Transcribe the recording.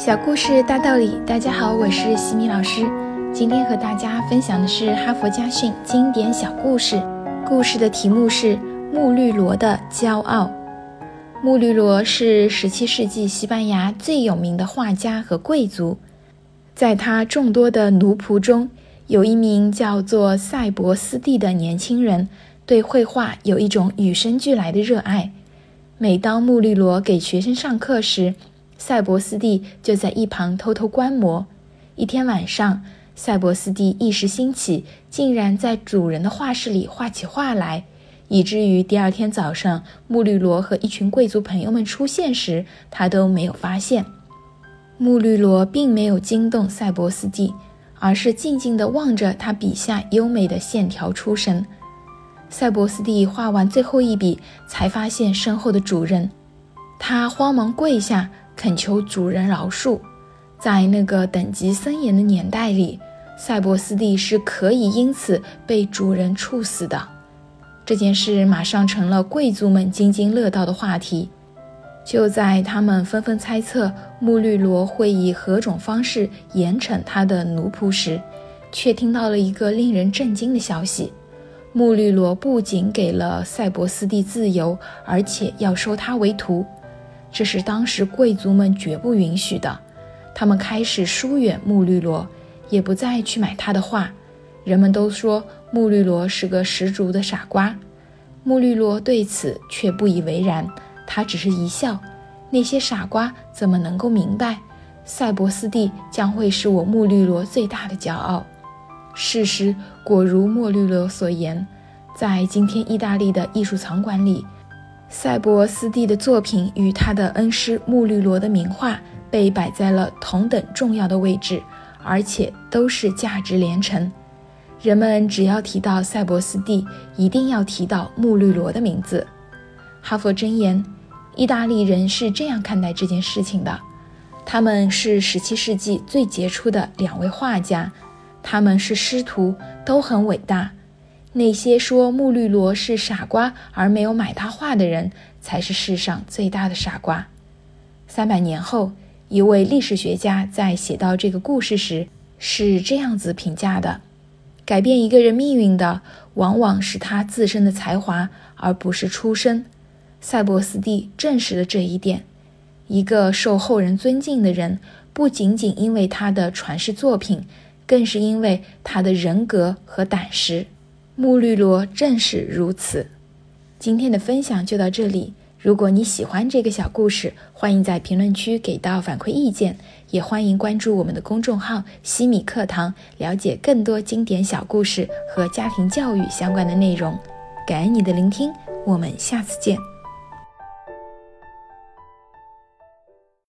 小故事大道理，大家好，我是西米老师。今天和大家分享的是哈佛家训经典小故事。故事的题目是《穆绿罗的骄傲》。穆绿罗是17世纪西班牙最有名的画家和贵族，在他众多的奴仆中，有一名叫做塞博斯蒂的年轻人，对绘画有一种与生俱来的热爱。每当穆绿罗给学生上课时，赛博斯蒂就在一旁偷偷观摩。一天晚上，赛博斯蒂一时兴起，竟然在主人的画室里画起画来，以至于第二天早上，穆绿罗和一群贵族朋友们出现时，他都没有发现。穆绿罗并没有惊动赛博斯蒂，而是静静地望着他笔下优美的线条出神。赛博斯蒂画完最后一笔，才发现身后的主人，他慌忙跪下。恳求主人饶恕，在那个等级森严的年代里，赛博斯蒂是可以因此被主人处死的。这件事马上成了贵族们津津乐道的话题。就在他们纷纷猜测穆绿罗会以何种方式严惩他的奴仆时，却听到了一个令人震惊的消息：穆绿罗不仅给了赛博斯蒂自由，而且要收他为徒。这是当时贵族们绝不允许的，他们开始疏远穆绿罗，也不再去买他的画。人们都说穆绿罗是个十足的傻瓜，穆绿罗对此却不以为然，他只是一笑。那些傻瓜怎么能够明白，赛博斯蒂将会是我穆绿罗最大的骄傲？事实果如穆绿罗所言，在今天意大利的艺术藏馆里。塞博斯蒂的作品与他的恩师穆绿罗的名画被摆在了同等重要的位置，而且都是价值连城。人们只要提到塞博斯蒂，一定要提到穆绿罗的名字。哈佛箴言：意大利人是这样看待这件事情的，他们是17世纪最杰出的两位画家，他们是师徒，都很伟大。那些说穆绿罗是傻瓜而没有买他画的人，才是世上最大的傻瓜。三百年后，一位历史学家在写到这个故事时是这样子评价的：改变一个人命运的，往往是他自身的才华，而不是出身。塞博斯蒂证实了这一点。一个受后人尊敬的人，不仅仅因为他的传世作品，更是因为他的人格和胆识。穆绿罗正是如此。今天的分享就到这里。如果你喜欢这个小故事，欢迎在评论区给到反馈意见，也欢迎关注我们的公众号“西米课堂”，了解更多经典小故事和家庭教育相关的内容。感恩你的聆听，我们下次见。